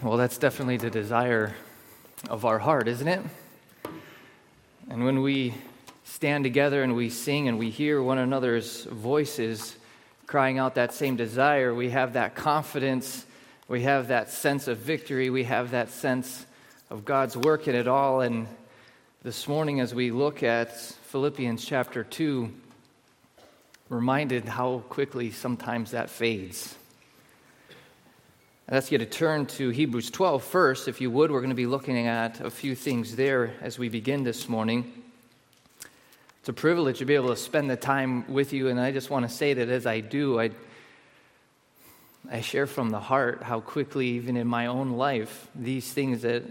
Well, that's definitely the desire of our heart, isn't it? And when we stand together and we sing and we hear one another's voices crying out that same desire, we have that confidence, we have that sense of victory, we have that sense of God's work in it all. And this morning, as we look at Philippians chapter 2, reminded how quickly sometimes that fades. Let's get a turn to Hebrews 12 first. If you would, we're going to be looking at a few things there as we begin this morning. It's a privilege to be able to spend the time with you, and I just want to say that as I do, I, I share from the heart how quickly, even in my own life, these things that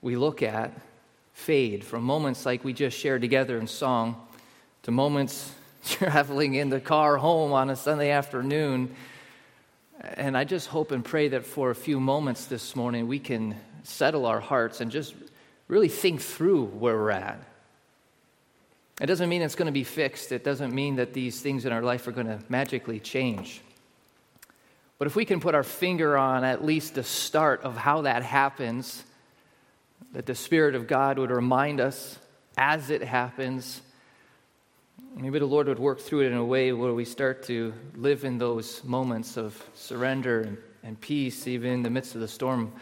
we look at fade from moments like we just shared together in song to moments traveling in the car home on a Sunday afternoon and I just hope and pray that for a few moments this morning we can settle our hearts and just really think through where we're at. It doesn't mean it's going to be fixed, it doesn't mean that these things in our life are going to magically change. But if we can put our finger on at least the start of how that happens, that the Spirit of God would remind us as it happens Maybe the Lord would work through it in a way where we start to live in those moments of surrender and, and peace, even in the midst of the storm,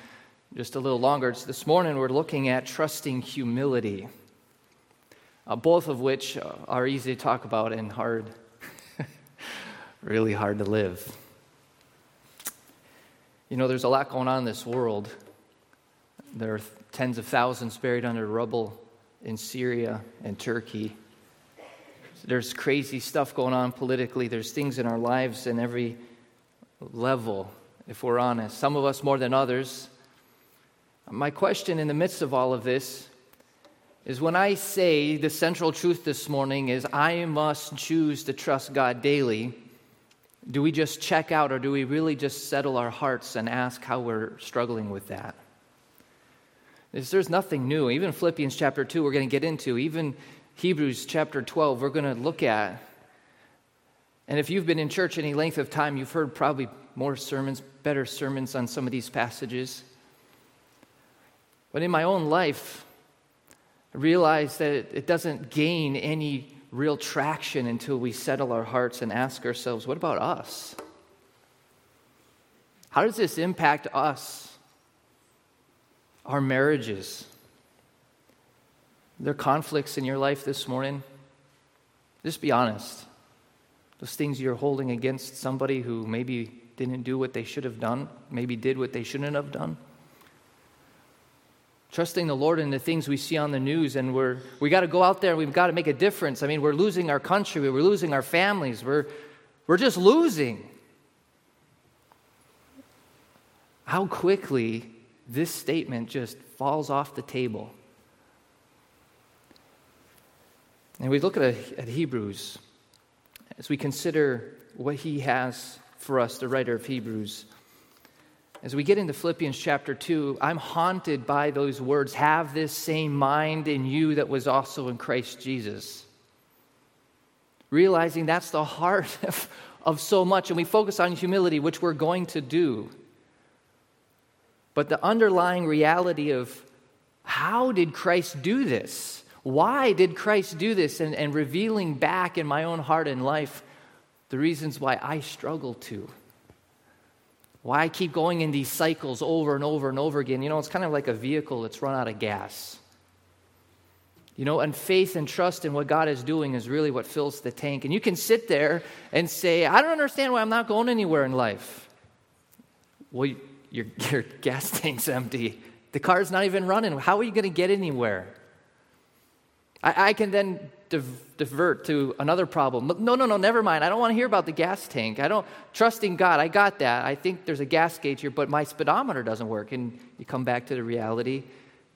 just a little longer. It's this morning we're looking at trusting humility, uh, both of which are easy to talk about and hard, really hard to live. You know, there's a lot going on in this world. There are tens of thousands buried under rubble in Syria and Turkey. There's crazy stuff going on politically. There's things in our lives in every level, if we're honest. Some of us more than others. My question in the midst of all of this is when I say the central truth this morning is I must choose to trust God daily, do we just check out or do we really just settle our hearts and ask how we're struggling with that? There's nothing new. Even Philippians chapter 2, we're going to get into. Even Hebrews chapter 12, we're going to look at. And if you've been in church any length of time, you've heard probably more sermons, better sermons on some of these passages. But in my own life, I realize that it doesn't gain any real traction until we settle our hearts and ask ourselves, what about us? How does this impact us? Our marriages, there conflicts in your life this morning? Just be honest. Those things you're holding against somebody who maybe didn't do what they should have done, maybe did what they shouldn't have done. Trusting the Lord in the things we see on the news, and we're, we got to go out there, and we've got to make a difference. I mean, we're losing our country, we're losing our families, we're, we're just losing. How quickly this statement just falls off the table. And we look at, at Hebrews as we consider what he has for us, the writer of Hebrews. As we get into Philippians chapter 2, I'm haunted by those words have this same mind in you that was also in Christ Jesus. Realizing that's the heart of, of so much, and we focus on humility, which we're going to do. But the underlying reality of how did Christ do this? Why did Christ do this? And, and revealing back in my own heart and life the reasons why I struggle to. Why I keep going in these cycles over and over and over again. You know, it's kind of like a vehicle that's run out of gas. You know, and faith and trust in what God is doing is really what fills the tank. And you can sit there and say, I don't understand why I'm not going anywhere in life. Well, your, your gas tank's empty. The car's not even running. How are you going to get anywhere? I, I can then div- divert to another problem. No, no, no, never mind. I don't want to hear about the gas tank. I don't, trusting God, I got that. I think there's a gas gauge here, but my speedometer doesn't work. And you come back to the reality.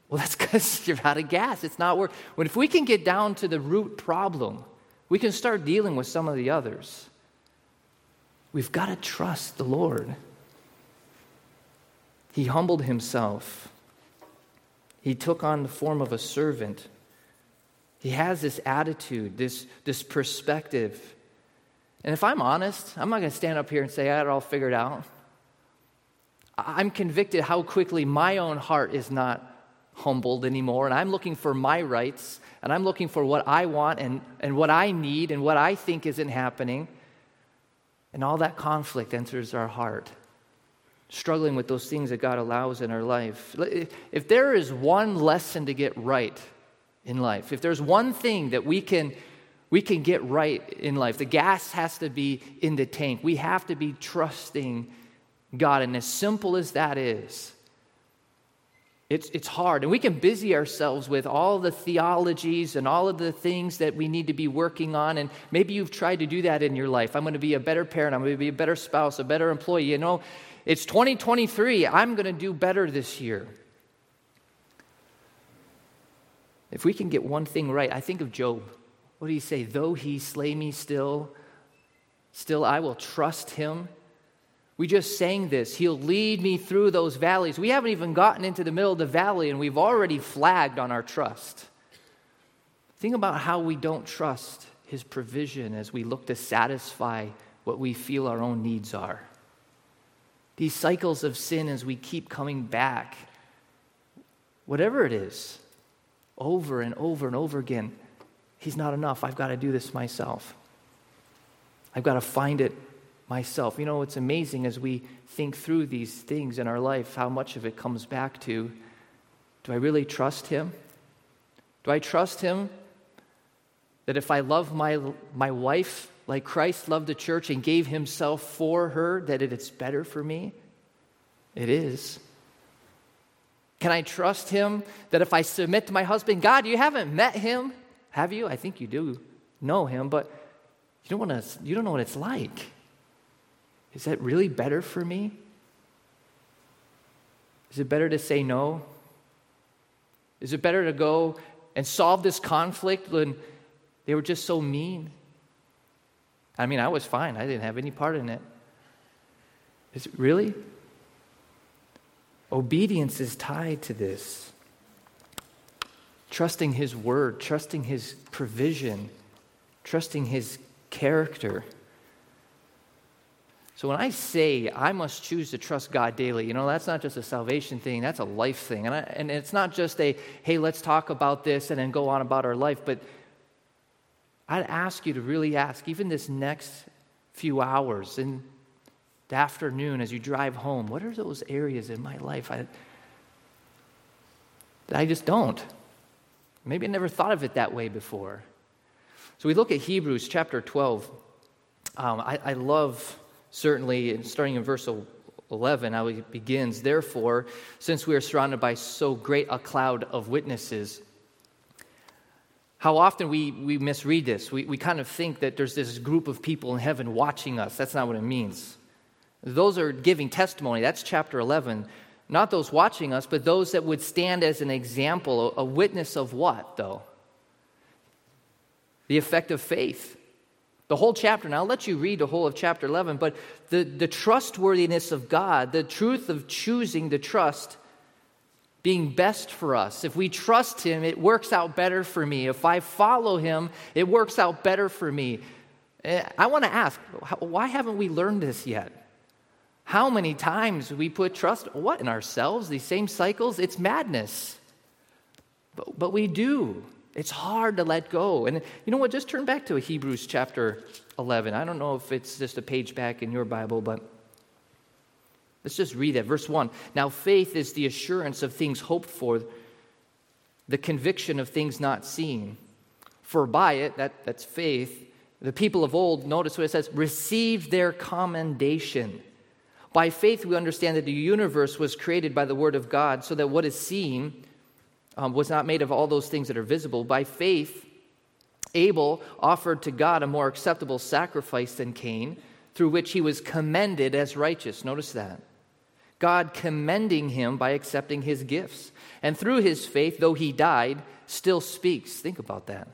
Well, that's because you're out of gas. It's not working. When if we can get down to the root problem, we can start dealing with some of the others. We've got to trust the Lord. He humbled himself. He took on the form of a servant. He has this attitude, this, this perspective. And if I'm honest, I'm not going to stand up here and say I got it all figured out. I'm convicted how quickly my own heart is not humbled anymore, and I'm looking for my rights, and I'm looking for what I want and, and what I need and what I think isn't happening. And all that conflict enters our heart, struggling with those things that God allows in our life. If there is one lesson to get right in life, if there's one thing that we can we can get right in life. The gas has to be in the tank. We have to be trusting God. And as simple as that is, it's, it's hard. And we can busy ourselves with all the theologies and all of the things that we need to be working on. And maybe you've tried to do that in your life. I'm going to be a better parent. I'm going to be a better spouse, a better employee. You know, it's 2023. I'm going to do better this year. If we can get one thing right, I think of Job. What do you say? Though he slay me still, still I will trust him. We just sang this. He'll lead me through those valleys. We haven't even gotten into the middle of the valley, and we've already flagged on our trust. Think about how we don't trust his provision as we look to satisfy what we feel our own needs are. These cycles of sin as we keep coming back, whatever it is, over and over and over again. He's not enough. I've got to do this myself. I've got to find it myself. You know, it's amazing as we think through these things in our life, how much of it comes back to do I really trust Him? Do I trust Him that if I love my, my wife like Christ loved the church and gave Himself for her, that it's better for me? It is. Can I trust Him that if I submit to my husband, God, you haven't met Him? Have you? I think you do know him, but you don't, want to, you don't know what it's like. Is that really better for me? Is it better to say no? Is it better to go and solve this conflict when they were just so mean? I mean, I was fine. I didn't have any part in it. Is it really? Obedience is tied to this trusting His word, trusting His provision, trusting His character. So when I say I must choose to trust God daily, you know, that's not just a salvation thing, that's a life thing. And, I, and it's not just a, hey, let's talk about this and then go on about our life, but I'd ask you to really ask, even this next few hours in the afternoon as you drive home, what are those areas in my life I, that I just don't? Maybe I never thought of it that way before. So we look at Hebrews chapter 12. Um, I, I love, certainly, starting in verse 11, how it begins, Therefore, since we are surrounded by so great a cloud of witnesses, how often we, we misread this. We, we kind of think that there's this group of people in heaven watching us. That's not what it means. Those are giving testimony. That's chapter 11. Not those watching us, but those that would stand as an example, a witness of what, though? The effect of faith. The whole chapter, now I'll let you read the whole of chapter 11, but the, the trustworthiness of God, the truth of choosing to trust being best for us. If we trust Him, it works out better for me. If I follow Him, it works out better for me. Eh, I want to ask, why haven't we learned this yet? How many times we put trust, what, in ourselves, these same cycles? It's madness. But, but we do. It's hard to let go. And you know what? Just turn back to Hebrews chapter 11. I don't know if it's just a page back in your Bible, but let's just read that. Verse 1. Now, faith is the assurance of things hoped for, the conviction of things not seen. For by it, that, that's faith, the people of old, notice what it says, received their commendation. By faith, we understand that the universe was created by the Word of God, so that what is seen um, was not made of all those things that are visible. By faith, Abel offered to God a more acceptable sacrifice than Cain, through which he was commended as righteous. Notice that. God commending him by accepting his gifts. And through his faith, though he died, still speaks. Think about that.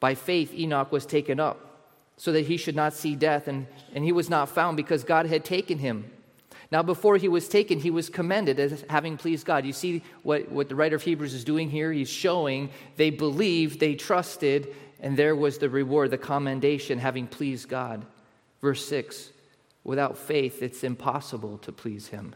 By faith, Enoch was taken up so that he should not see death, and, and he was not found because God had taken him. Now, before he was taken, he was commended as having pleased God. You see what, what the writer of Hebrews is doing here? He's showing they believed, they trusted, and there was the reward, the commendation, having pleased God. Verse 6 Without faith, it's impossible to please him.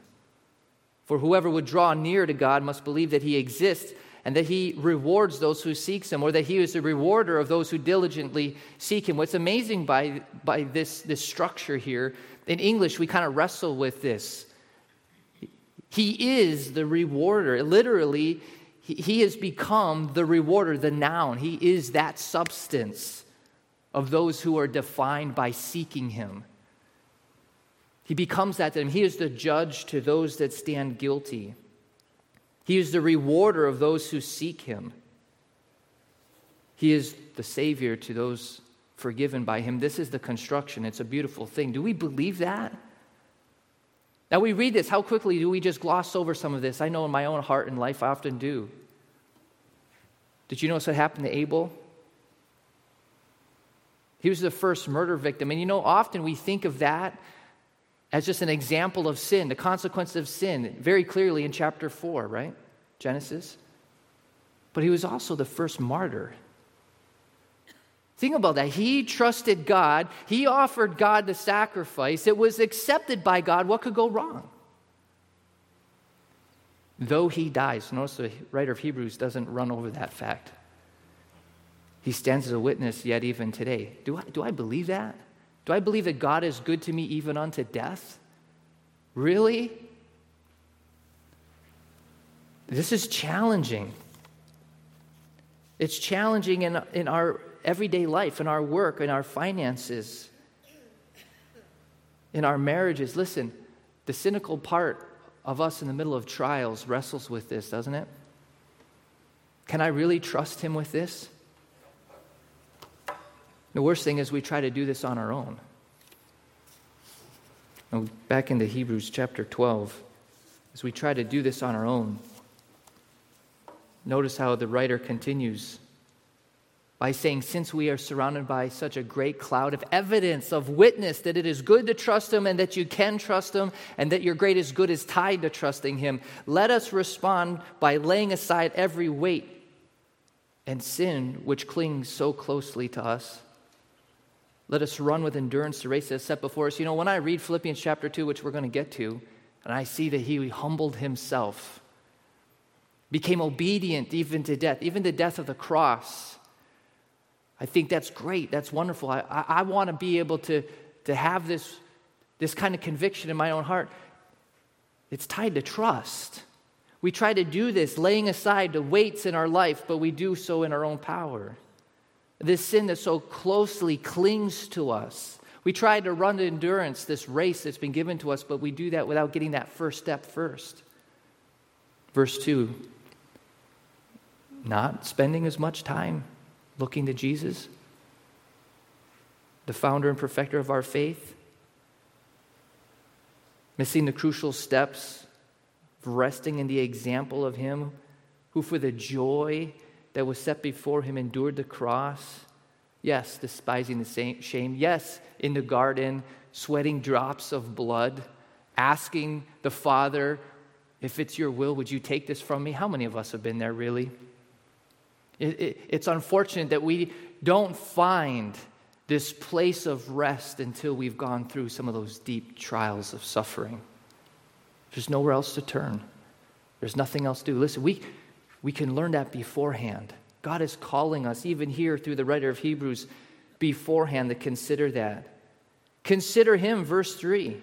For whoever would draw near to God must believe that he exists and that he rewards those who seek him, or that he is a rewarder of those who diligently seek him. What's amazing by, by this, this structure here, in English, we kind of wrestle with this. He is the rewarder. Literally, he, he has become the rewarder, the noun. He is that substance of those who are defined by seeking him. He becomes that to them. He is the judge to those that stand guilty. He is the rewarder of those who seek him. He is the Savior to those forgiven by him. This is the construction. It's a beautiful thing. Do we believe that? Now, we read this. How quickly do we just gloss over some of this? I know in my own heart and life I often do. Did you notice what happened to Abel? He was the first murder victim. And you know, often we think of that as just an example of sin, the consequence of sin, very clearly in chapter 4, right? Genesis. But he was also the first martyr. Think about that. He trusted God, he offered God the sacrifice. It was accepted by God. What could go wrong? Though he dies, notice the writer of Hebrews doesn't run over that fact. He stands as a witness yet even today. Do I, do I believe that? Do I believe that God is good to me even unto death? Really? This is challenging. It's challenging in, in our everyday life, in our work, in our finances, in our marriages. Listen, the cynical part of us in the middle of trials wrestles with this, doesn't it? Can I really trust Him with this? The worst thing is we try to do this on our own. Now, back into Hebrews chapter 12, as we try to do this on our own, notice how the writer continues by saying, Since we are surrounded by such a great cloud of evidence, of witness that it is good to trust Him and that you can trust Him and that your greatest good is tied to trusting Him, let us respond by laying aside every weight and sin which clings so closely to us let us run with endurance the race that's set before us. You know, when I read Philippians chapter 2, which we're going to get to, and I see that he humbled himself, became obedient even to death, even the death of the cross. I think that's great. That's wonderful. I, I, I want to be able to, to have this, this kind of conviction in my own heart. It's tied to trust. We try to do this, laying aside the weights in our life, but we do so in our own power this sin that so closely clings to us. We try to run the endurance, this race that's been given to us, but we do that without getting that first step first. Verse 2 not spending as much time looking to Jesus, the founder and perfecter of our faith, missing the crucial steps resting in the example of Him who, for the joy that was set before him endured the cross. Yes, despising the shame. Yes, in the garden, sweating drops of blood, asking the Father, if it's your will, would you take this from me? How many of us have been there, really? It, it, it's unfortunate that we don't find this place of rest until we've gone through some of those deep trials of suffering. There's nowhere else to turn, there's nothing else to do. Listen, we, we can learn that beforehand. God is calling us, even here through the writer of Hebrews, beforehand to consider that. Consider him, verse 3,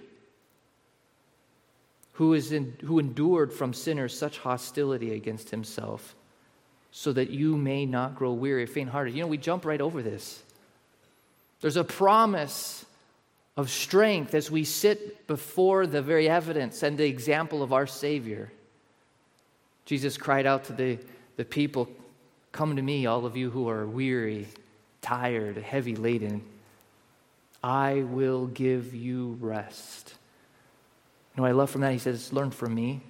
who, is in, who endured from sinners such hostility against himself, so that you may not grow weary, faint hearted. You know, we jump right over this. There's a promise of strength as we sit before the very evidence and the example of our Savior. Jesus cried out to the, the people, Come to me, all of you who are weary, tired, heavy laden. I will give you rest. You know I love from that? He says, Learn from me,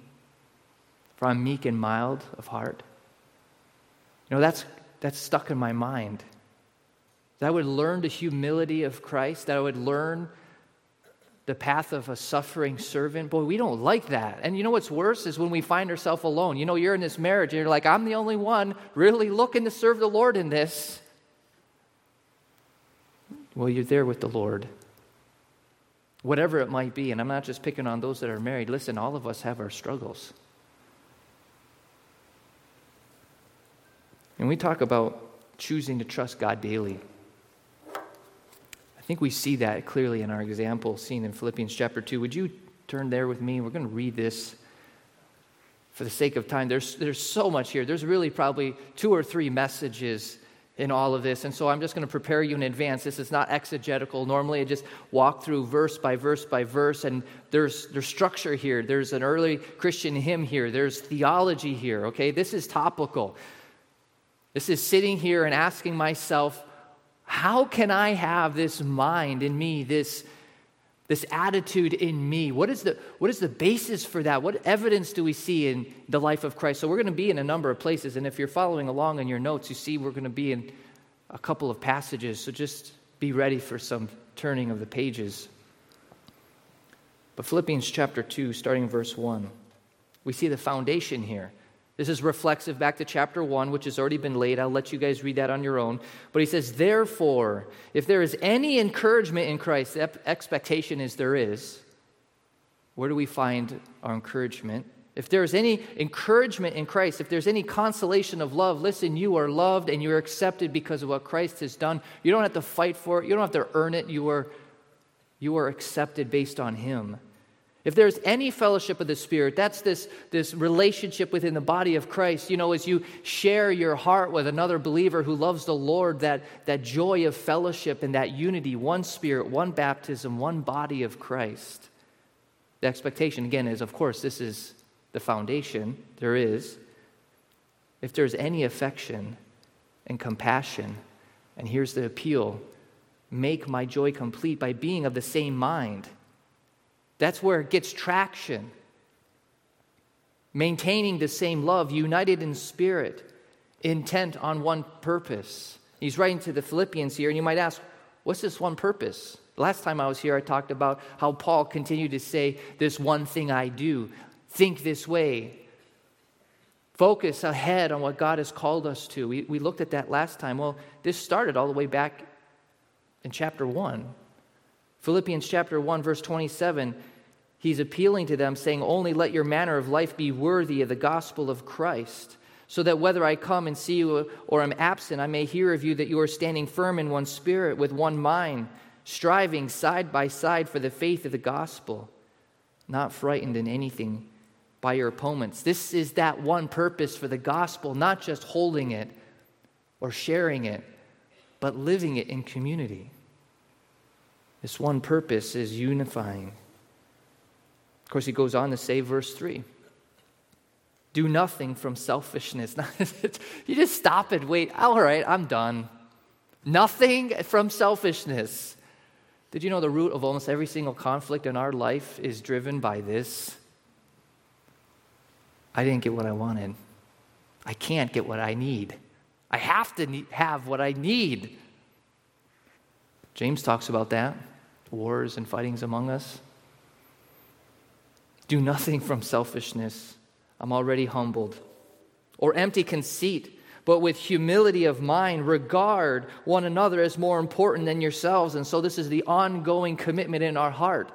for I'm meek and mild of heart. You know, that's, that's stuck in my mind. That I would learn the humility of Christ, that I would learn the path of a suffering servant. Boy, we don't like that. And you know what's worse is when we find ourselves alone. You know, you're in this marriage and you're like, I'm the only one really looking to serve the Lord in this. Well, you're there with the Lord. whatever it might be. And I'm not just picking on those that are married. Listen, all of us have our struggles. And we talk about choosing to trust God daily. I think we see that clearly in our example seen in Philippians chapter 2. Would you turn there with me? We're going to read this for the sake of time. There's, there's so much here. There's really probably two or three messages in all of this. And so I'm just going to prepare you in advance. This is not exegetical. Normally I just walk through verse by verse by verse, and there's, there's structure here. There's an early Christian hymn here. There's theology here, okay? This is topical. This is sitting here and asking myself, how can I have this mind in me, this, this attitude in me? What is, the, what is the basis for that? What evidence do we see in the life of Christ? So, we're going to be in a number of places. And if you're following along in your notes, you see we're going to be in a couple of passages. So, just be ready for some turning of the pages. But Philippians chapter 2, starting verse 1, we see the foundation here. This is reflexive back to chapter 1, which has already been laid. I'll let you guys read that on your own. But he says, Therefore, if there is any encouragement in Christ, the expectation is there is. Where do we find our encouragement? If there is any encouragement in Christ, if there's any consolation of love, listen, you are loved and you're accepted because of what Christ has done. You don't have to fight for it, you don't have to earn it. You are, you are accepted based on Him. If there's any fellowship of the Spirit, that's this, this relationship within the body of Christ. You know, as you share your heart with another believer who loves the Lord, that, that joy of fellowship and that unity, one Spirit, one baptism, one body of Christ. The expectation, again, is of course, this is the foundation. There is. If there's any affection and compassion, and here's the appeal make my joy complete by being of the same mind that's where it gets traction. Maintaining the same love, united in spirit, intent on one purpose. He's writing to the Philippians here, and you might ask, what's this one purpose? Last time I was here, I talked about how Paul continued to say, This one thing I do, think this way, focus ahead on what God has called us to. We, we looked at that last time. Well, this started all the way back in chapter 1. Philippians chapter 1, verse 27, he's appealing to them, saying, Only let your manner of life be worthy of the gospel of Christ, so that whether I come and see you or am absent, I may hear of you that you are standing firm in one spirit, with one mind, striving side by side for the faith of the gospel, not frightened in anything by your opponents. This is that one purpose for the gospel, not just holding it or sharing it, but living it in community. This one purpose is unifying. Of course, he goes on to say, verse 3 do nothing from selfishness. you just stop it, wait, all right, I'm done. Nothing from selfishness. Did you know the root of almost every single conflict in our life is driven by this? I didn't get what I wanted. I can't get what I need. I have to have what I need. James talks about that wars and fightings among us. Do nothing from selfishness. I'm already humbled. Or empty conceit, but with humility of mind, regard one another as more important than yourselves. And so, this is the ongoing commitment in our heart.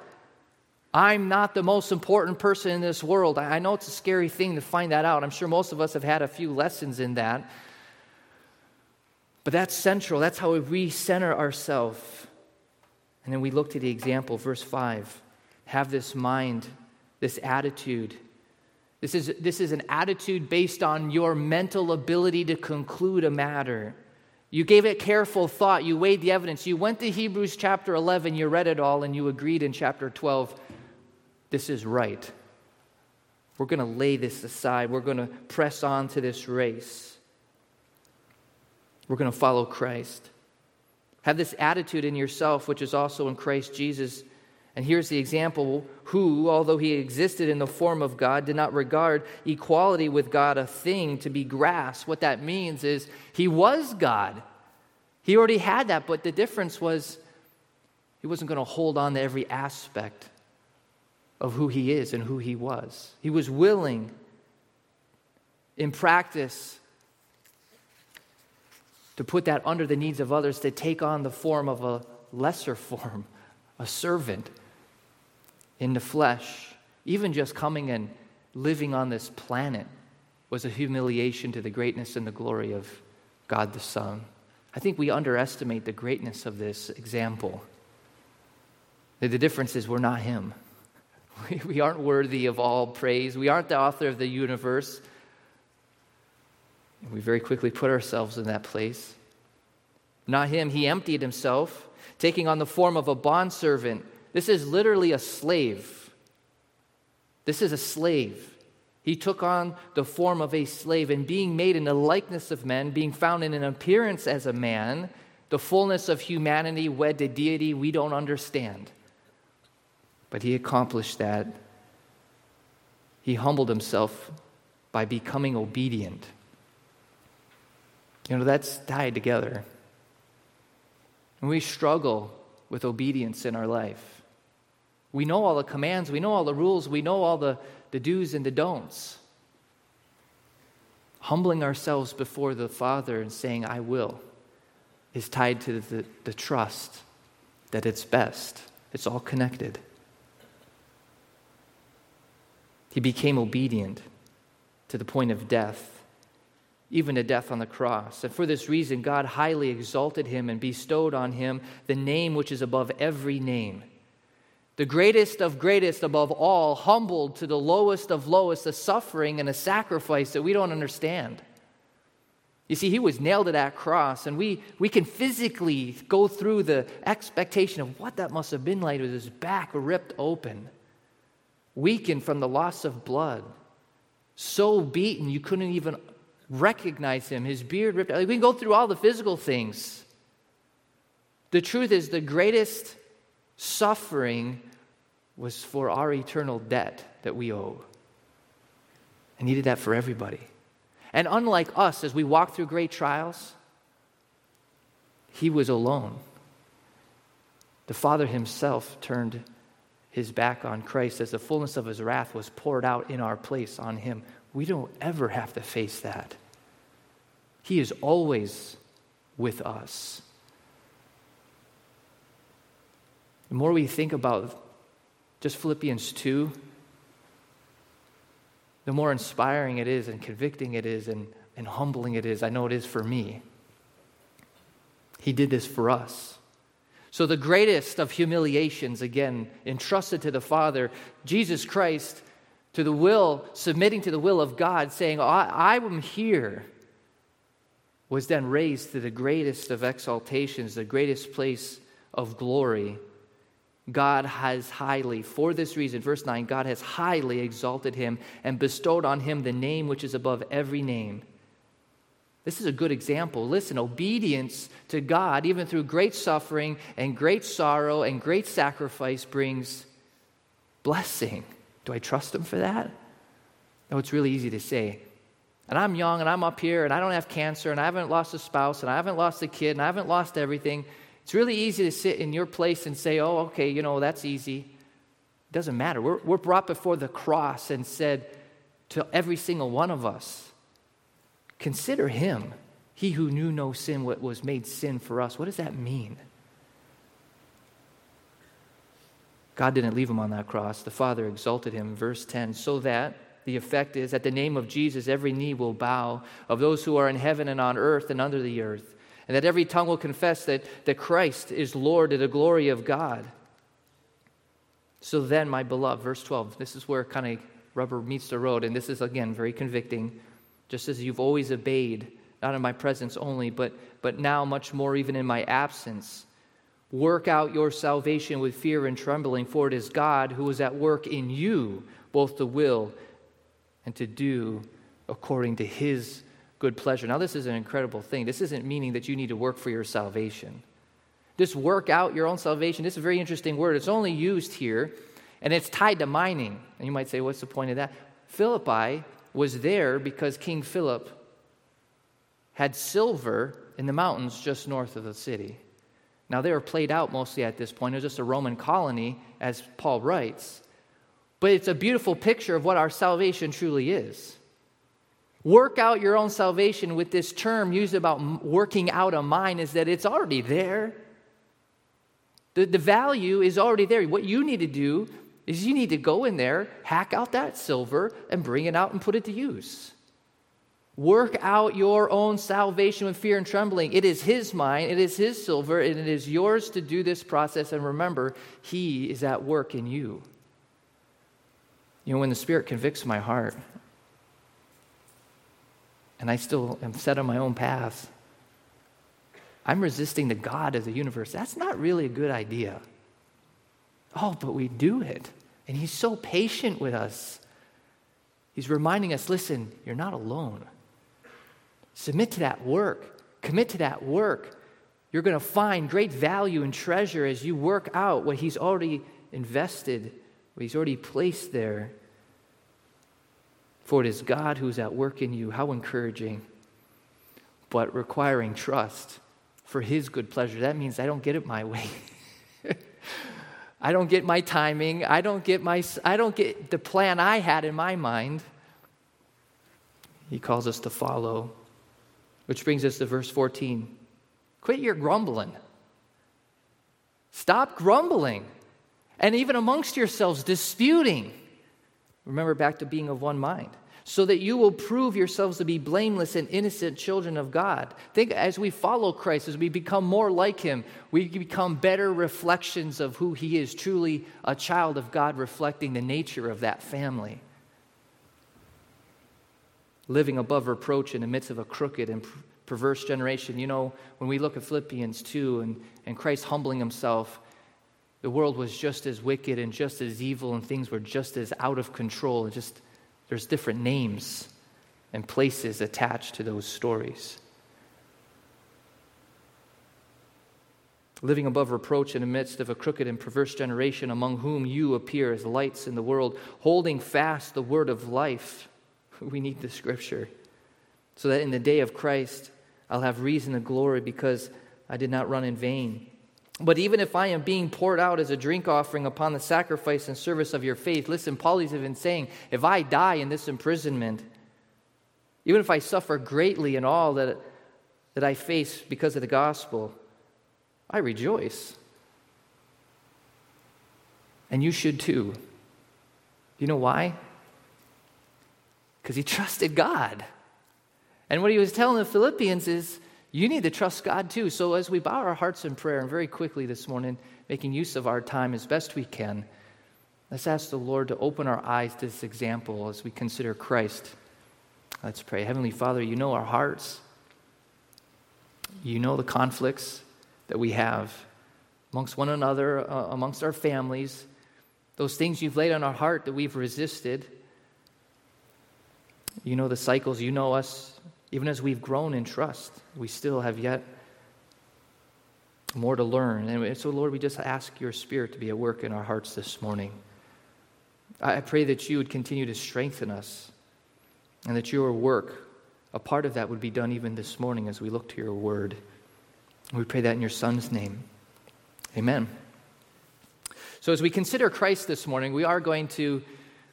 I'm not the most important person in this world. I know it's a scary thing to find that out. I'm sure most of us have had a few lessons in that. But that's central. That's how we recenter ourselves. And then we looked at the example, verse 5. Have this mind, this attitude. This is, this is an attitude based on your mental ability to conclude a matter. You gave it careful thought. You weighed the evidence. You went to Hebrews chapter 11, you read it all, and you agreed in chapter 12 this is right. We're going to lay this aside. We're going to press on to this race. We're going to follow Christ. Have this attitude in yourself, which is also in Christ Jesus. And here's the example who, although he existed in the form of God, did not regard equality with God a thing to be grasped. What that means is he was God. He already had that, but the difference was he wasn't going to hold on to every aspect of who he is and who he was. He was willing in practice to put that under the needs of others, to take on the form of a lesser form, a servant, in the flesh, even just coming and living on this planet, was a humiliation to the greatness and the glory of God the Son. I think we underestimate the greatness of this example. The difference is we're not Him. We aren't worthy of all praise. We aren't the author of the universe. We very quickly put ourselves in that place. Not Him. He emptied Himself, taking on the form of a bondservant. This is literally a slave. This is a slave. He took on the form of a slave, and being made in the likeness of men, being found in an appearance as a man, the fullness of humanity wed to deity, we don't understand. But he accomplished that. He humbled himself by becoming obedient. You know, that's tied together. And we struggle with obedience in our life. We know all the commands, we know all the rules, we know all the the do's and the don'ts. Humbling ourselves before the Father and saying, I will, is tied to the, the trust that it's best. It's all connected. He became obedient to the point of death, even to death on the cross. And for this reason, God highly exalted him and bestowed on him the name which is above every name the greatest of greatest above all, humbled to the lowest of lowest, a suffering and a sacrifice that we don't understand. You see, he was nailed to that cross, and we, we can physically go through the expectation of what that must have been like with his back ripped open, weakened from the loss of blood, so beaten you couldn't even recognize him, his beard ripped out. We can go through all the physical things. The truth is, the greatest suffering was for our eternal debt that we owe. And He did that for everybody. And unlike us, as we walk through great trials, He was alone. The Father Himself turned His back on Christ as the fullness of His wrath was poured out in our place on Him. We don't ever have to face that. He is always with us. The more we think about just Philippians 2, the more inspiring it is and convicting it is and, and humbling it is. I know it is for me. He did this for us. So, the greatest of humiliations, again, entrusted to the Father, Jesus Christ, to the will, submitting to the will of God, saying, I, I am here, was then raised to the greatest of exaltations, the greatest place of glory God has highly, for this reason, verse 9, God has highly exalted him and bestowed on him the name which is above every name. This is a good example. Listen, obedience to God, even through great suffering and great sorrow and great sacrifice, brings blessing. Do I trust Him for that? No, it's really easy to say. And I'm young and I'm up here and I don't have cancer and I haven't lost a spouse and I haven't lost a kid and I haven't lost everything. It's really easy to sit in your place and say, oh, okay, you know, that's easy. It doesn't matter. We're, we're brought before the cross and said to every single one of us, consider him, he who knew no sin, what was made sin for us. What does that mean? God didn't leave him on that cross. The Father exalted him, verse 10, so that the effect is at the name of Jesus, every knee will bow of those who are in heaven and on earth and under the earth and that every tongue will confess that, that Christ is Lord to the glory of God. So then, my beloved, verse 12, this is where kind of rubber meets the road, and this is again very convicting. Just as you've always obeyed, not in my presence only, but, but now much more even in my absence. Work out your salvation with fear and trembling, for it is God who is at work in you, both the will and to do according to his good pleasure. Now, this is an incredible thing. This isn't meaning that you need to work for your salvation. This work out your own salvation. This is a very interesting word. It's only used here, and it's tied to mining. And you might say, what's the point of that? Philippi was there because King Philip had silver in the mountains just north of the city. Now, they were played out mostly at this point. It was just a Roman colony, as Paul writes. But it's a beautiful picture of what our salvation truly is. Work out your own salvation with this term used about working out a mine is that it's already there. The, the value is already there. What you need to do is you need to go in there, hack out that silver, and bring it out and put it to use. Work out your own salvation with fear and trembling. It is His mine, it is His silver, and it is yours to do this process. And remember, He is at work in you. You know, when the Spirit convicts my heart, and I still am set on my own path, I'm resisting the God of the universe. That's not really a good idea. Oh, but we do it. And He's so patient with us. He's reminding us listen, you're not alone. Submit to that work, commit to that work. You're going to find great value and treasure as you work out what He's already invested, He's already placed there. For it is God who is at work in you. How encouraging, but requiring trust for His good pleasure. That means I don't get it my way. I don't get my timing. I don't get my I don't get the plan I had in my mind. He calls us to follow. Which brings us to verse 14. Quit your grumbling. Stop grumbling. And even amongst yourselves disputing. Remember back to being of one mind so that you will prove yourselves to be blameless and innocent children of God. Think as we follow Christ, as we become more like Him, we become better reflections of who He is, truly a child of God, reflecting the nature of that family. Living above reproach in the midst of a crooked and perverse generation. You know, when we look at Philippians 2 and, and Christ humbling Himself, the world was just as wicked and just as evil, and things were just as out of control. Just there's different names and places attached to those stories. Living above reproach in the midst of a crooked and perverse generation, among whom you appear as lights in the world, holding fast the word of life. We need the scripture. So that in the day of Christ, I'll have reason to glory because I did not run in vain. But even if I am being poured out as a drink offering upon the sacrifice and service of your faith, listen, Paul is even saying, if I die in this imprisonment, even if I suffer greatly in all that, that I face because of the gospel, I rejoice. And you should too. You know why? Because he trusted God. And what he was telling the Philippians is you need to trust God too. So, as we bow our hearts in prayer, and very quickly this morning, making use of our time as best we can, let's ask the Lord to open our eyes to this example as we consider Christ. Let's pray. Heavenly Father, you know our hearts, you know the conflicts that we have amongst one another, uh, amongst our families, those things you've laid on our heart that we've resisted. You know the cycles, you know us even as we've grown in trust, we still have yet more to learn. And so, Lord, we just ask your Spirit to be at work in our hearts this morning. I pray that you would continue to strengthen us and that your work, a part of that, would be done even this morning as we look to your word. We pray that in your Son's name. Amen. So, as we consider Christ this morning, we are going to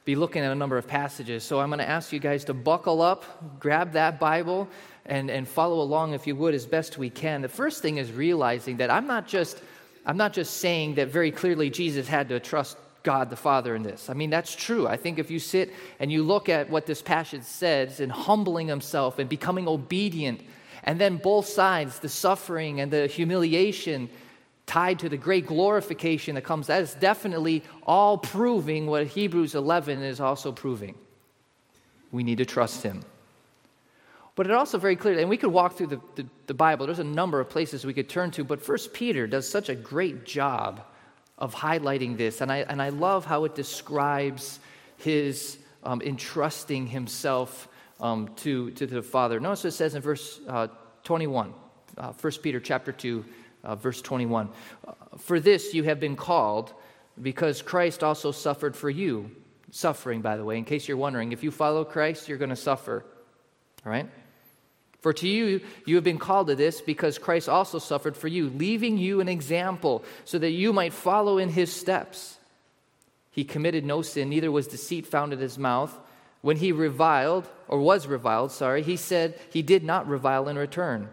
be looking at a number of passages. So I'm going to ask you guys to buckle up, grab that Bible, and, and follow along, if you would, as best we can. The first thing is realizing that I'm not just I'm not just saying that very clearly Jesus had to trust God the Father in this. I mean, that's true. I think if you sit and you look at what this passage says in humbling himself and becoming obedient, and then both sides, the suffering and the humiliation, tied to the great glorification that comes. That is definitely all proving what Hebrews 11 is also proving. We need to trust Him. But it also very clearly, and we could walk through the, the, the, Bible, there's a number of places we could turn to, but First Peter does such a great job of highlighting this. And I, and I love how it describes his um, entrusting himself um, to, to the Father. Notice what it says in verse uh, 21, uh, 1 Peter chapter 2, uh, verse 21. For this you have been called, because Christ also suffered for you. Suffering, by the way, in case you're wondering, if you follow Christ, you're going to suffer. All right? For to you, you have been called to this because Christ also suffered for you, leaving you an example so that you might follow in his steps. He committed no sin, neither was deceit found in his mouth. When he reviled, or was reviled, sorry, he said he did not revile in return.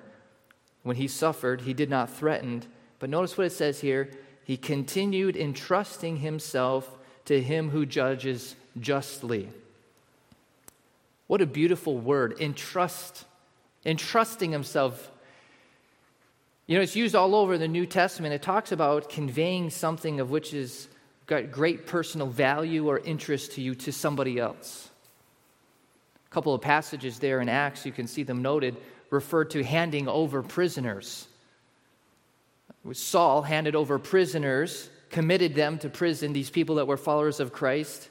When he suffered, he did not threaten. But notice what it says here he continued entrusting himself to him who judges justly. What a beautiful word, entrust, entrusting himself. You know, it's used all over the New Testament. It talks about conveying something of which is got great personal value or interest to you to somebody else. A couple of passages there in Acts, you can see them noted, refer to handing over prisoners. Saul handed over prisoners, committed them to prison, these people that were followers of Christ.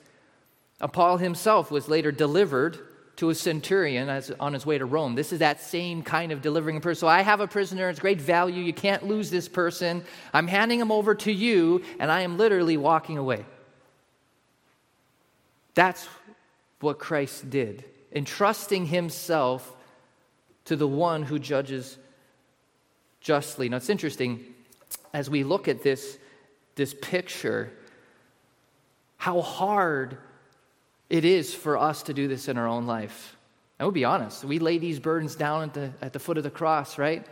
Uh, Paul himself was later delivered to a centurion as, on his way to Rome. This is that same kind of delivering a person. So I have a prisoner, it's great value. You can't lose this person. I'm handing him over to you, and I am literally walking away. That's what Christ did, entrusting himself to the one who judges justly. Now it's interesting as we look at this, this picture, how hard it is for us to do this in our own life. And we'll be honest, we lay these burdens down at the, at the foot of the cross, right?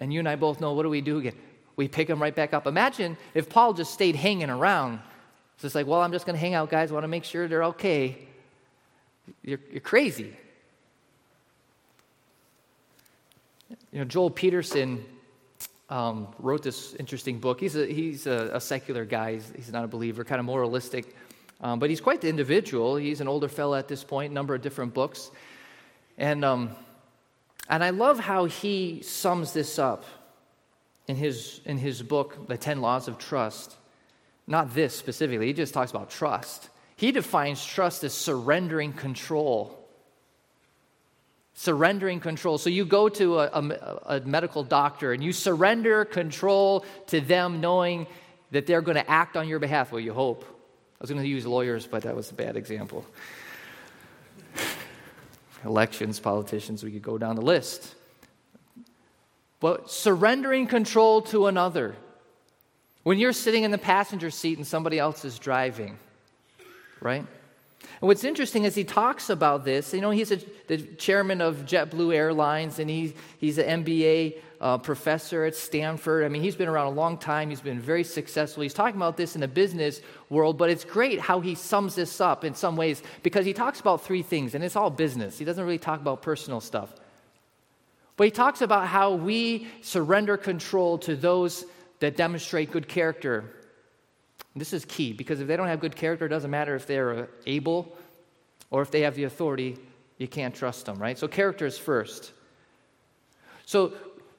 And you and I both know what do we do again? We pick them right back up. Imagine if Paul just stayed hanging around. It's like, well, I'm just going to hang out, guys. I want to make sure they're okay. You're, you're crazy. You know, Joel Peterson um, wrote this interesting book. He's a, he's a, a secular guy, he's, he's, not a believer, kind of moralistic. Um, but he's quite the individual. He's an older fellow at this point, number of different books. And, um, and I love how he sums this up in his, in his book, The Ten Laws of Trust. Not this specifically, he just talks about trust. He defines trust as surrendering control. Surrendering control. So you go to a, a, a medical doctor and you surrender control to them, knowing that they're going to act on your behalf. Well, you hope I was going to use lawyers, but that was a bad example. Elections, politicians, we could go down the list. But surrendering control to another. When you're sitting in the passenger seat and somebody else is driving, right? And what's interesting is he talks about this. You know, he's a, the chairman of JetBlue Airlines, and he, he's an MBA uh, professor at Stanford. I mean, he's been around a long time. He's been very successful. He's talking about this in the business world, but it's great how he sums this up in some ways because he talks about three things, and it's all business. He doesn't really talk about personal stuff. But he talks about how we surrender control to those that demonstrate good character. This is key because if they don't have good character, it doesn't matter if they're uh, able or if they have the authority, you can't trust them, right? So, character is first. So,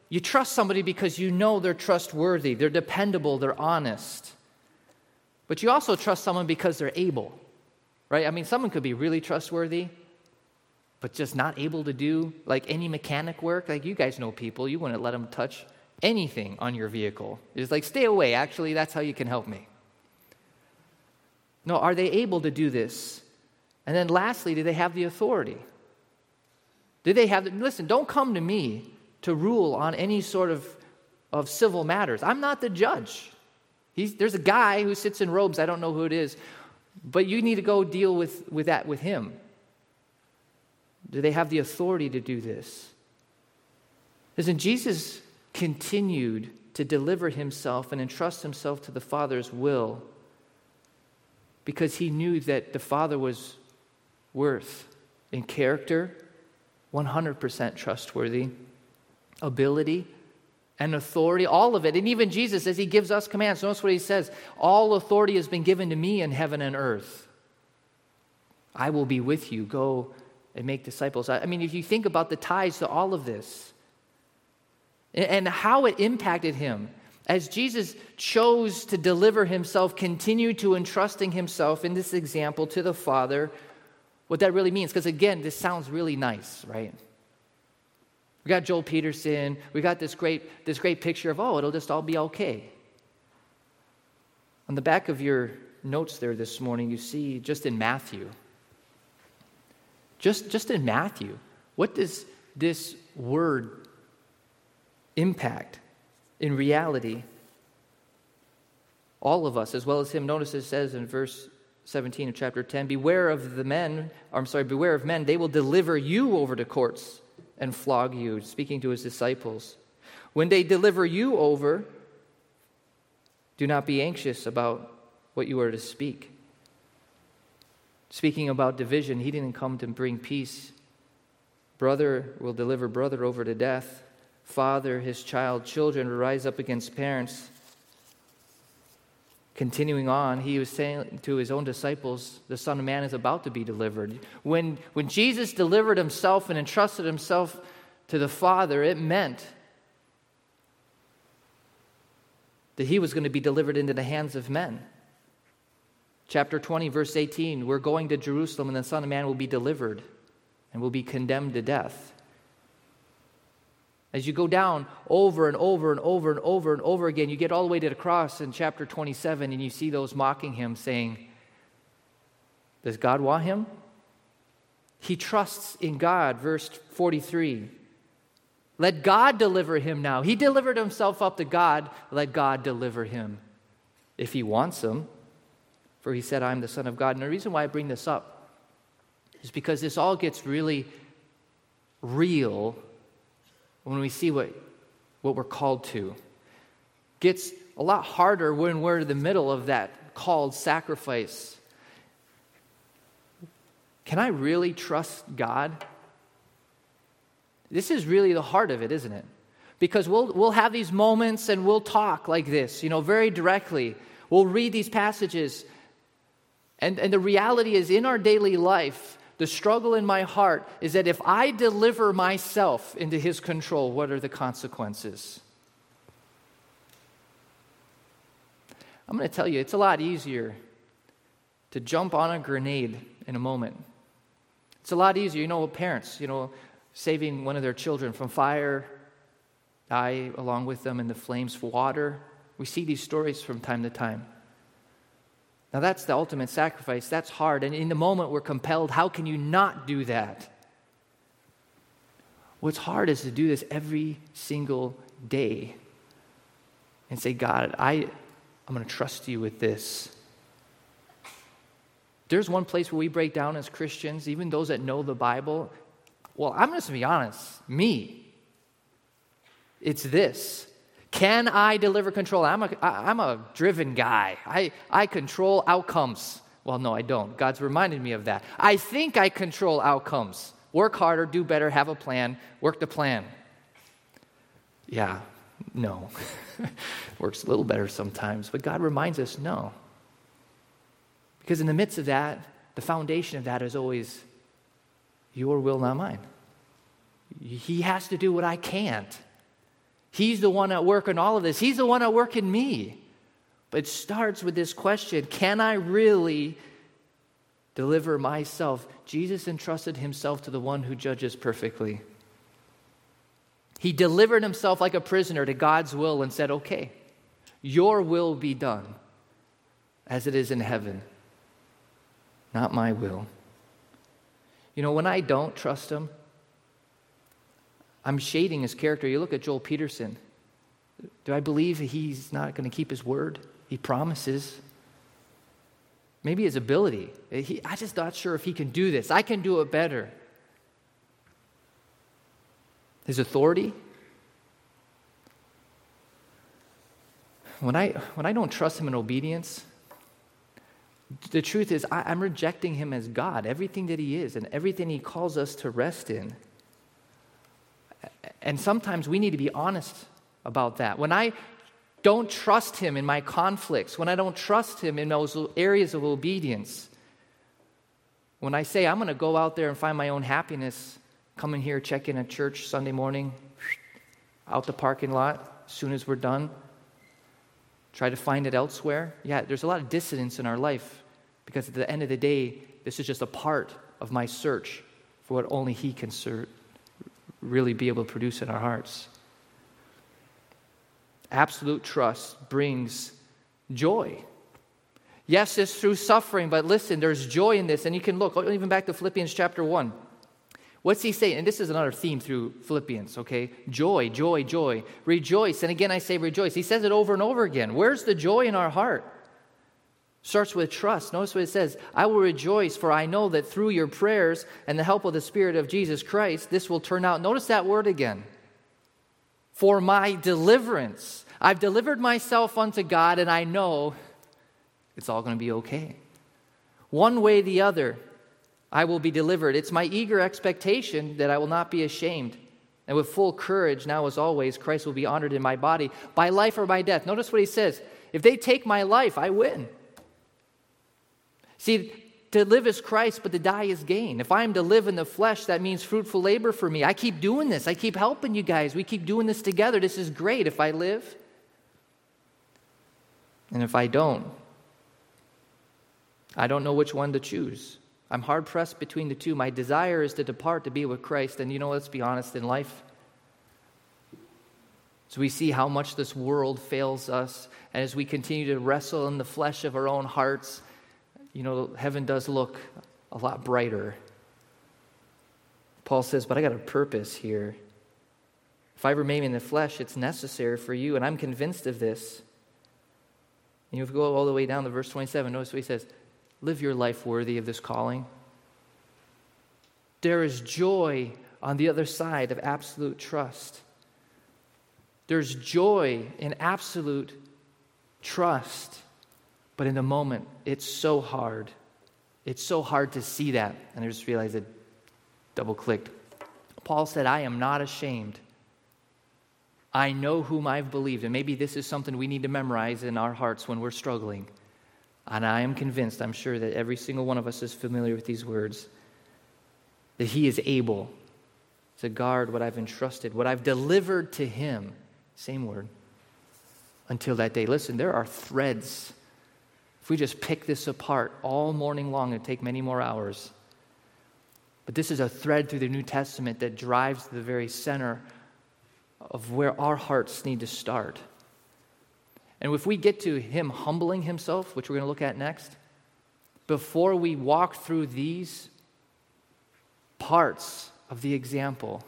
you trust somebody because you know they're trustworthy, they're dependable, they're honest. But you also trust someone because they're able, right? I mean, someone could be really trustworthy, but just not able to do like any mechanic work. Like you guys know people, you wouldn't let them touch anything on your vehicle. It's like, stay away. Actually, that's how you can help me. No, are they able to do this? And then lastly, do they have the authority? Do they have the, listen, don't come to me to rule on any sort of, of civil matters. I'm not the judge. He's, there's a guy who sits in robes, I don't know who it is, but you need to go deal with, with that with him. Do they have the authority to do this? Listen, Jesus continued to deliver himself and entrust himself to the Father's will because he knew that the Father was worth in character, 100% trustworthy ability, and authority, all of it. And even Jesus, as he gives us commands, notice what he says All authority has been given to me in heaven and earth. I will be with you. Go and make disciples. I mean, if you think about the ties to all of this and how it impacted him, as Jesus chose to deliver himself, continued to entrusting himself in this example to the Father, what that really means. Because again, this sounds really nice, right? We got Joel Peterson. We got this great, this great picture of, oh, it'll just all be okay. On the back of your notes there this morning, you see just in Matthew, just, just in Matthew, what does this word impact in reality? All of us, as well as him. Notice it says in verse 17 of chapter 10 Beware of the men, I'm sorry, beware of men, they will deliver you over to courts and flog you, speaking to his disciples. When they deliver you over, do not be anxious about what you are to speak, Speaking about division, he didn't come to bring peace. Brother will deliver brother over to death. Father, his child, children rise up against parents. Continuing on, he was saying to his own disciples, The Son of Man is about to be delivered. When, when Jesus delivered himself and entrusted himself to the Father, it meant that he was going to be delivered into the hands of men. Chapter 20, verse 18 We're going to Jerusalem, and the Son of Man will be delivered and will be condemned to death. As you go down over and over and over and over and over again, you get all the way to the cross in chapter 27, and you see those mocking him saying, Does God want him? He trusts in God, verse 43. Let God deliver him now. He delivered himself up to God. Let God deliver him if he wants him. For he said, I'm the Son of God. And the reason why I bring this up is because this all gets really real when we see what, what we're called to. Gets a lot harder when we're in the middle of that called sacrifice. Can I really trust God? This is really the heart of it, isn't it? Because we'll, we'll have these moments and we'll talk like this, you know, very directly. We'll read these passages. And, and the reality is, in our daily life, the struggle in my heart is that if I deliver myself into his control, what are the consequences? I'm going to tell you, it's a lot easier to jump on a grenade in a moment. It's a lot easier. You know, parents, you know, saving one of their children from fire, die along with them in the flames for water. We see these stories from time to time. Now, that's the ultimate sacrifice. That's hard. And in the moment, we're compelled. How can you not do that? What's hard is to do this every single day and say, God, I, I'm going to trust you with this. There's one place where we break down as Christians, even those that know the Bible, well, I'm just going to be honest. Me. It's this. Can I deliver control? I'm a, I'm a driven guy. I, I control outcomes. Well, no, I don't. God's reminded me of that. I think I control outcomes. Work harder, do better, have a plan, work the plan. Yeah, no. Works a little better sometimes, but God reminds us no. Because in the midst of that, the foundation of that is always your will, not mine. He has to do what I can't. He's the one at work in all of this. He's the one at work in me. But it starts with this question Can I really deliver myself? Jesus entrusted himself to the one who judges perfectly. He delivered himself like a prisoner to God's will and said, Okay, your will be done as it is in heaven, not my will. You know, when I don't trust Him, I'm shading His character. You look at Joel Peterson. Do I believe he's not going to keep his word? He promises. Maybe his ability. He, I'm just not sure if he can do this. I can do it better. His authority. When I, when I don't trust him in obedience, the truth is, I, am rejecting him as God, everything that he is, and everything he calls us to rest in. And sometimes we need to be honest about that. When I don't trust him in my conflicts, when I don't trust him in those areas of obedience, when I say I'm going to go out there and find my own happiness, come in here, check in at church Sunday morning, out the parking lot, as soon as we're done, try to find it elsewhere. Yeah, there's a lot of dissonance in our life because at the end of the day, this is just a part of my search for what only He can ser- really be able to produce in our hearts. Absolute trust brings joy. Yes, it's through suffering, but listen, there's joy in this. And you can look, even back to Philippians chapter 1. What's he saying? And this is another theme through Philippians, okay? Joy, joy, joy. Rejoice. And again, I say rejoice. He says it over and over again. Where's the joy in our heart? Starts with trust. Notice what it says I will rejoice, for I know that through your prayers and the help of the Spirit of Jesus Christ, this will turn out. Notice that word again. For my deliverance. I've delivered myself unto God, and I know it's all going to be okay. One way the other, I will be delivered. It's my eager expectation that I will not be ashamed. And with full courage, now as always, Christ will be honored in my body by life or by death. Notice what he says if they take my life, I win. See, to live is Christ, but to die is gain. If I am to live in the flesh, that means fruitful labor for me. I keep doing this. I keep helping you guys. We keep doing this together. This is great if I live. And if I don't, I don't know which one to choose. I'm hard pressed between the two. My desire is to depart to be with Christ. And you know, let's be honest, in life, as we see how much this world fails us, and as we continue to wrestle in the flesh of our own hearts, you know, heaven does look a lot brighter. Paul says, But I got a purpose here. If I remain in the flesh, it's necessary for you, and I'm convinced of this. And you go all the way down to verse 27. Notice what he says Live your life worthy of this calling. There is joy on the other side of absolute trust. There's joy in absolute trust. But in the moment, it's so hard. It's so hard to see that. And I just realized it double clicked. Paul said, I am not ashamed. I know whom I've believed. And maybe this is something we need to memorize in our hearts when we're struggling. And I am convinced, I'm sure that every single one of us is familiar with these words, that he is able to guard what I've entrusted, what I've delivered to him. Same word. Until that day. Listen, there are threads. If we just pick this apart all morning long, it'd take many more hours. But this is a thread through the New Testament that drives to the very center of where our hearts need to start. And if we get to Him humbling Himself, which we're going to look at next, before we walk through these parts of the example,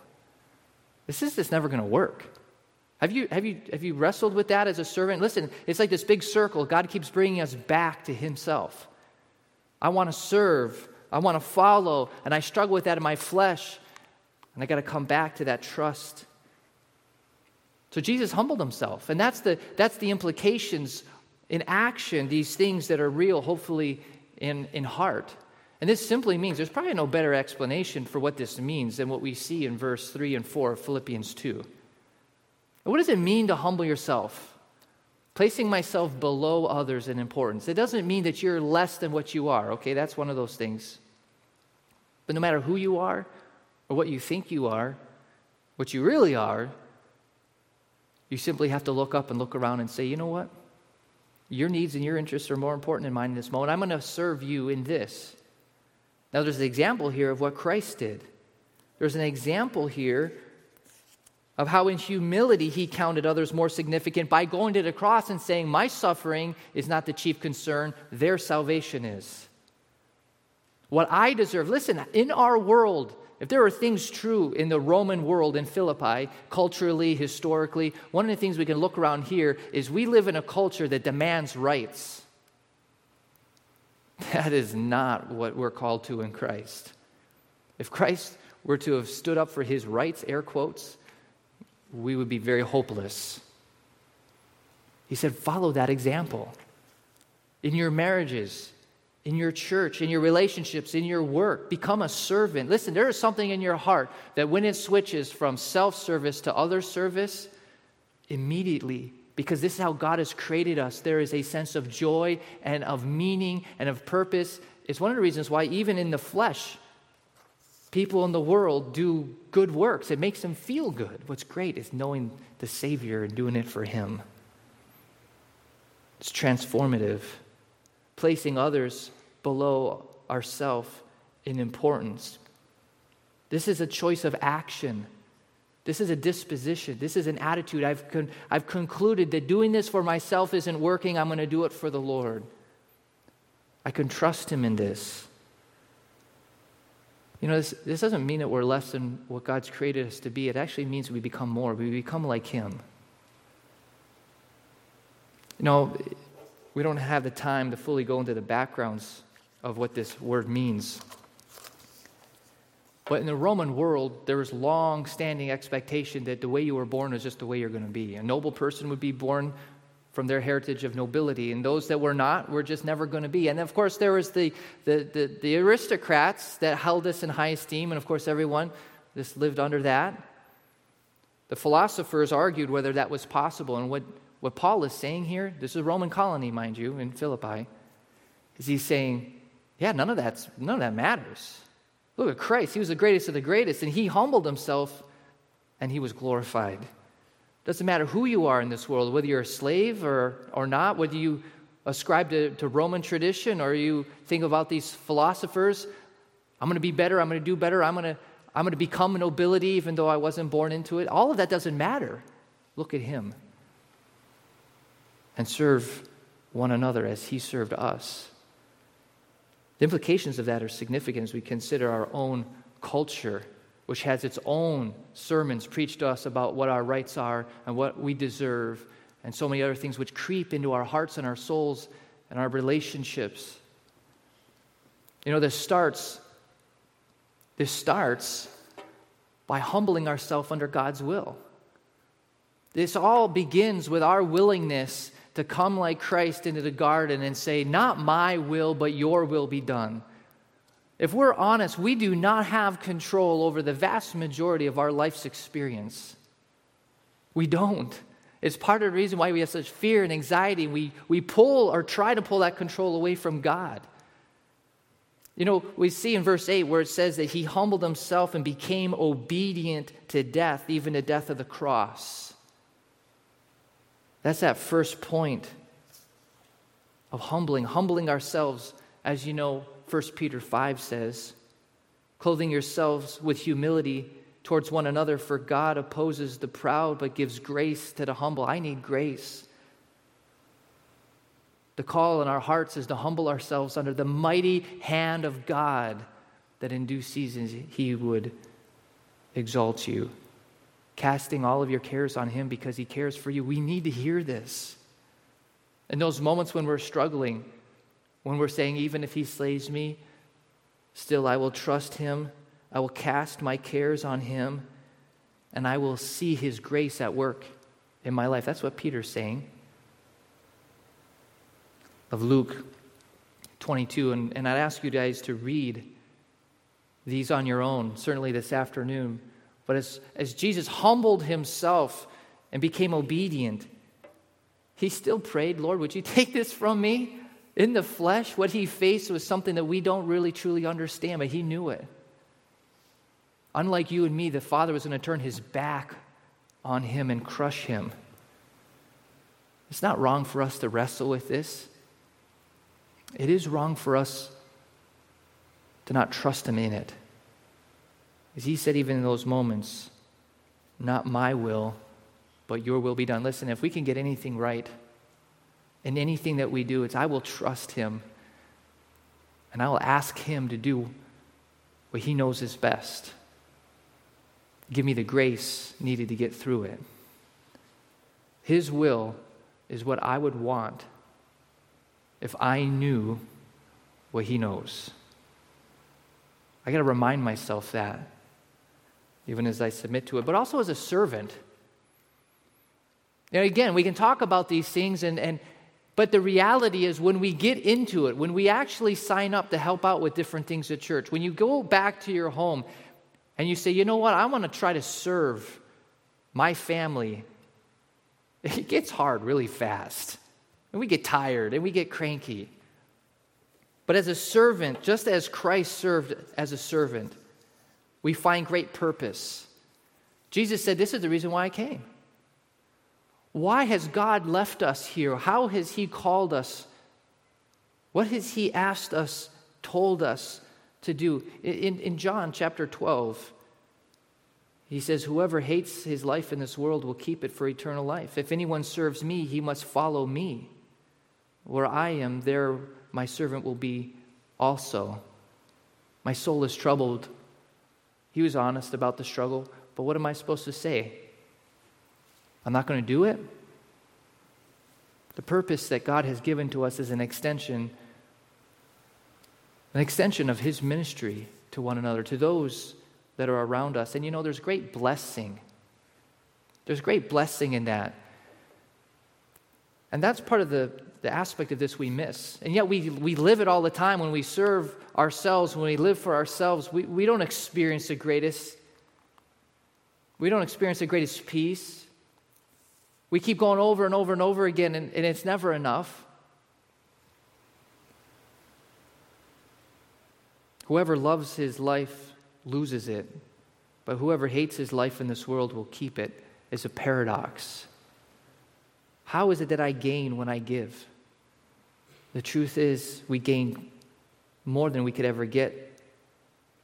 this is just never going to work. Have you, have, you, have you wrestled with that as a servant? Listen, it's like this big circle. God keeps bringing us back to Himself. I want to serve, I want to follow, and I struggle with that in my flesh. And I got to come back to that trust. So Jesus humbled himself. And that's the, that's the implications in action, these things that are real, hopefully in, in heart. And this simply means there's probably no better explanation for what this means than what we see in verse 3 and 4 of Philippians 2. What does it mean to humble yourself? Placing myself below others in importance. It doesn't mean that you're less than what you are, okay? That's one of those things. But no matter who you are or what you think you are, what you really are, you simply have to look up and look around and say, you know what? Your needs and your interests are more important than mine in this moment. I'm going to serve you in this. Now, there's an example here of what Christ did. There's an example here of how in humility he counted others more significant by going to the cross and saying, My suffering is not the chief concern, their salvation is. What I deserve. Listen, in our world, if there are things true in the Roman world in Philippi, culturally, historically, one of the things we can look around here is we live in a culture that demands rights. That is not what we're called to in Christ. If Christ were to have stood up for his rights, air quotes, we would be very hopeless. He said, follow that example. In your marriages, in your church, in your relationships, in your work, become a servant. Listen, there is something in your heart that when it switches from self service to other service, immediately, because this is how God has created us, there is a sense of joy and of meaning and of purpose. It's one of the reasons why, even in the flesh, people in the world do good works. It makes them feel good. What's great is knowing the Savior and doing it for Him. It's transformative, placing others below ourselves in importance. This is a choice of action. This is a disposition. This is an attitude. I've, con- I've concluded that doing this for myself isn't working. I'm going to do it for the Lord. I can trust Him in this. You know, this, this doesn't mean that we're less than what God's created us to be. It actually means we become more. We become like Him. You know, we don't have the time to fully go into the backgrounds of what this word means. But in the Roman world, there was long standing expectation that the way you were born is just the way you're going to be. A noble person would be born from their heritage of nobility, and those that were not were just never going to be. And of course, there was the, the, the, the aristocrats that held us in high esteem, and of course, everyone just lived under that. The philosophers argued whether that was possible, and what, what Paul is saying here, this is a Roman colony, mind you, in Philippi, is he's saying, yeah, none of, that's, none of that matters. Look at Christ. He was the greatest of the greatest, and he humbled himself and he was glorified. Doesn't matter who you are in this world, whether you're a slave or, or not, whether you ascribe to, to Roman tradition or you think about these philosophers. I'm going to be better, I'm going to do better, I'm going to, I'm going to become nobility even though I wasn't born into it. All of that doesn't matter. Look at him and serve one another as he served us. The implications of that are significant as we consider our own culture which has its own sermons preached to us about what our rights are and what we deserve, and so many other things which creep into our hearts and our souls and our relationships. You know, this starts, this starts by humbling ourselves under God's will. This all begins with our willingness to come like Christ into the garden and say, Not my will, but your will be done. If we're honest, we do not have control over the vast majority of our life's experience. We don't. It's part of the reason why we have such fear and anxiety. We, we pull or try to pull that control away from God. You know, we see in verse 8 where it says that he humbled himself and became obedient to death, even the death of the cross. That's that first point of humbling, humbling ourselves, as you know, 1 Peter 5 says, clothing yourselves with humility towards one another, for God opposes the proud but gives grace to the humble. I need grace. The call in our hearts is to humble ourselves under the mighty hand of God, that in due seasons He would exalt you, casting all of your cares on Him because He cares for you. We need to hear this. In those moments when we're struggling, when we're saying, even if he slays me, still I will trust him. I will cast my cares on him, and I will see his grace at work in my life. That's what Peter's saying. Of Luke 22, and, and I'd ask you guys to read these on your own, certainly this afternoon. But as, as Jesus humbled himself and became obedient, he still prayed, Lord, would you take this from me? In the flesh, what he faced was something that we don't really truly understand, but he knew it. Unlike you and me, the Father was going to turn his back on him and crush him. It's not wrong for us to wrestle with this. It is wrong for us to not trust him in it. As he said, even in those moments, not my will, but your will be done. Listen, if we can get anything right, in anything that we do, it's I will trust Him and I will ask Him to do what He knows is best. Give me the grace needed to get through it. His will is what I would want if I knew what He knows. I got to remind myself that, even as I submit to it, but also as a servant. And again, we can talk about these things and, and, but the reality is, when we get into it, when we actually sign up to help out with different things at church, when you go back to your home and you say, you know what, I want to try to serve my family, it gets hard really fast. And we get tired and we get cranky. But as a servant, just as Christ served as a servant, we find great purpose. Jesus said, This is the reason why I came. Why has God left us here? How has He called us? What has He asked us, told us to do? In, in John chapter 12, he says, Whoever hates his life in this world will keep it for eternal life. If anyone serves me, he must follow me. Where I am, there my servant will be also. My soul is troubled. He was honest about the struggle, but what am I supposed to say? I'm not going to do it. The purpose that God has given to us is an extension, an extension of His ministry to one another, to those that are around us. And you know, there's great blessing. There's great blessing in that. And that's part of the, the aspect of this we miss. And yet we, we live it all the time when we serve ourselves, when we live for ourselves. We, we don't experience the greatest, we don't experience the greatest peace. We keep going over and over and over again, and, and it's never enough. Whoever loves his life loses it, but whoever hates his life in this world will keep it. it, is a paradox. How is it that I gain when I give? The truth is, we gain more than we could ever get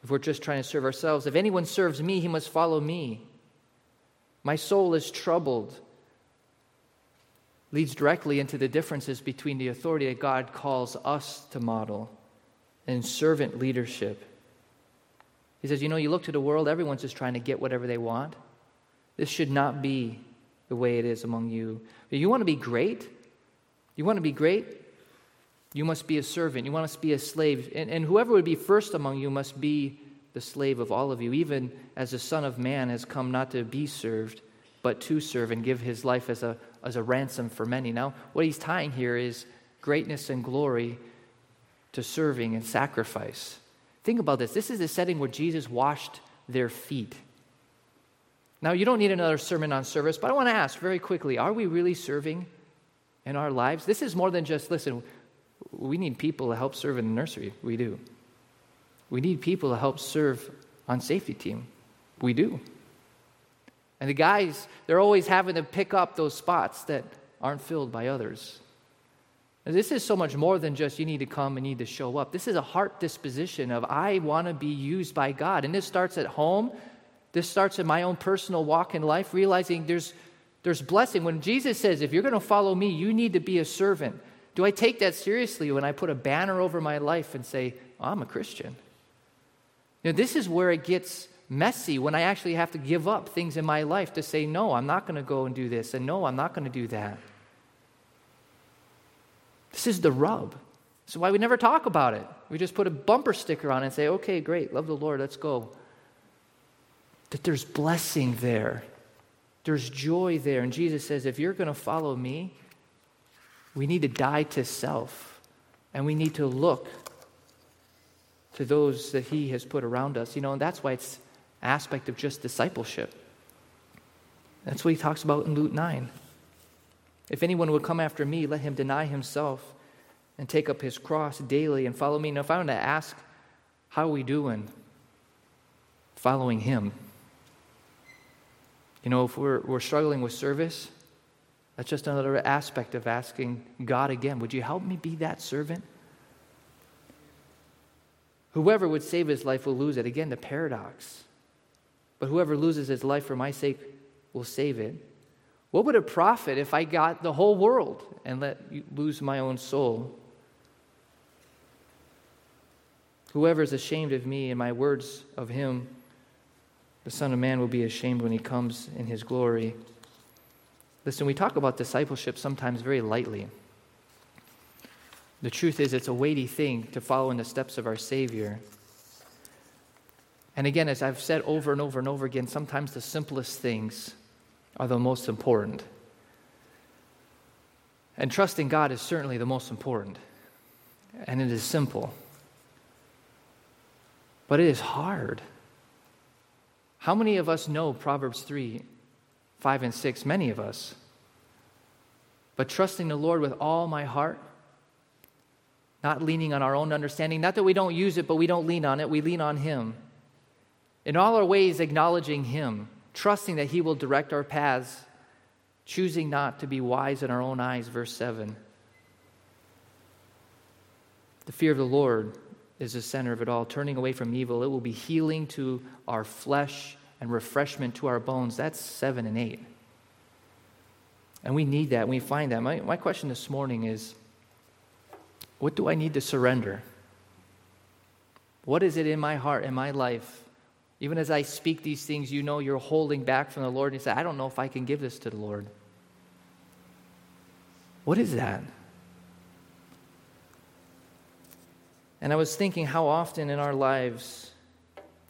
if we're just trying to serve ourselves. If anyone serves me, he must follow me. My soul is troubled. Leads directly into the differences between the authority that God calls us to model and servant leadership. He says, You know, you look to the world, everyone's just trying to get whatever they want. This should not be the way it is among you. You want to be great? You want to be great? You must be a servant. You want to be a slave. And, and whoever would be first among you must be the slave of all of you, even as the Son of Man has come not to be served, but to serve and give his life as a, as a ransom for many. Now, what he's tying here is greatness and glory to serving and sacrifice. Think about this. This is the setting where Jesus washed their feet. Now, you don't need another sermon on service, but I want to ask very quickly are we really serving in our lives? This is more than just, listen, we need people to help serve in the nursery. We do. We need people to help serve on safety team. We do. And the guys, they're always having to pick up those spots that aren't filled by others. And this is so much more than just you need to come and need to show up. This is a heart disposition of I want to be used by God. And this starts at home. This starts in my own personal walk in life, realizing there's, there's blessing. When Jesus says, if you're going to follow me, you need to be a servant. Do I take that seriously when I put a banner over my life and say, oh, I'm a Christian? Know, this is where it gets messy when I actually have to give up things in my life to say, no, I'm not going to go and do this, and no, I'm not going to do that. This is the rub. Is why we never talk about it. We just put a bumper sticker on it and say, okay, great, love the Lord, let's go. That there's blessing there, there's joy there. And Jesus says, if you're going to follow me, we need to die to self and we need to look to those that he has put around us. You know, and that's why it's aspect of just discipleship. That's what he talks about in Luke 9. If anyone would come after me, let him deny himself and take up his cross daily and follow me. Now, if I were to ask, how are we doing following him? You know, if we're, we're struggling with service, that's just another aspect of asking God again, would you help me be that servant? Whoever would save his life will lose it. Again, the paradox. But whoever loses his life for my sake will save it. What would it profit if I got the whole world and let you lose my own soul? Whoever is ashamed of me and my words of him, the Son of Man will be ashamed when he comes in his glory. Listen, we talk about discipleship sometimes very lightly. The truth is, it's a weighty thing to follow in the steps of our Savior. And again, as I've said over and over and over again, sometimes the simplest things are the most important. And trusting God is certainly the most important. And it is simple. But it is hard. How many of us know Proverbs 3, 5, and 6? Many of us. But trusting the Lord with all my heart, not leaning on our own understanding, not that we don't use it, but we don't lean on it, we lean on Him. In all our ways, acknowledging Him trusting that He will direct our paths, choosing not to be wise in our own eyes. Verse 7. The fear of the Lord is the center of it all. Turning away from evil, it will be healing to our flesh and refreshment to our bones. That's 7 and 8. And we need that. We find that. My, my question this morning is what do I need to surrender? What is it in my heart, in my life, even as I speak these things, you know you're holding back from the Lord. And you say, I don't know if I can give this to the Lord. What is that? And I was thinking how often in our lives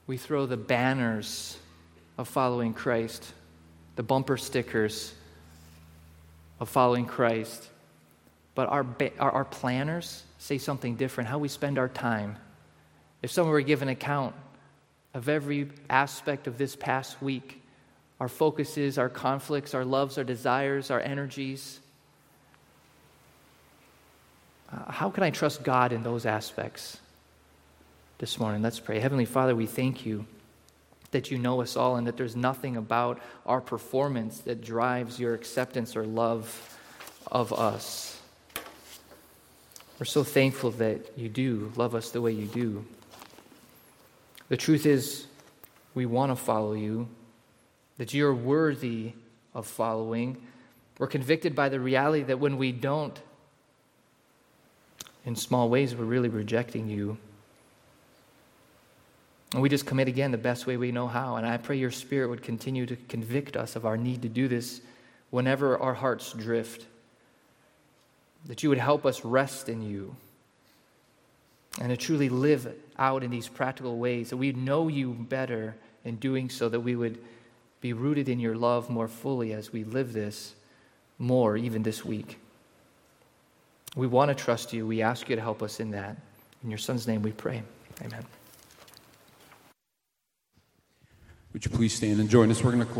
we throw the banners of following Christ, the bumper stickers of following Christ, but our, our, our planners say something different how we spend our time. If someone were to give an account of every aspect of this past week, our focuses, our conflicts, our loves, our desires, our energies, uh, how can I trust God in those aspects this morning? Let's pray. Heavenly Father, we thank you that you know us all and that there's nothing about our performance that drives your acceptance or love of us. We're so thankful that you do love us the way you do. The truth is, we want to follow you, that you're worthy of following. We're convicted by the reality that when we don't, in small ways, we're really rejecting you. And we just commit again the best way we know how. And I pray your Spirit would continue to convict us of our need to do this whenever our hearts drift. That you would help us rest in you and to truly live out in these practical ways, that we know you better in doing so, that we would be rooted in your love more fully as we live this more, even this week. We want to trust you. We ask you to help us in that. In your Son's name we pray. Amen. Would you please stand and join us? We're going to close.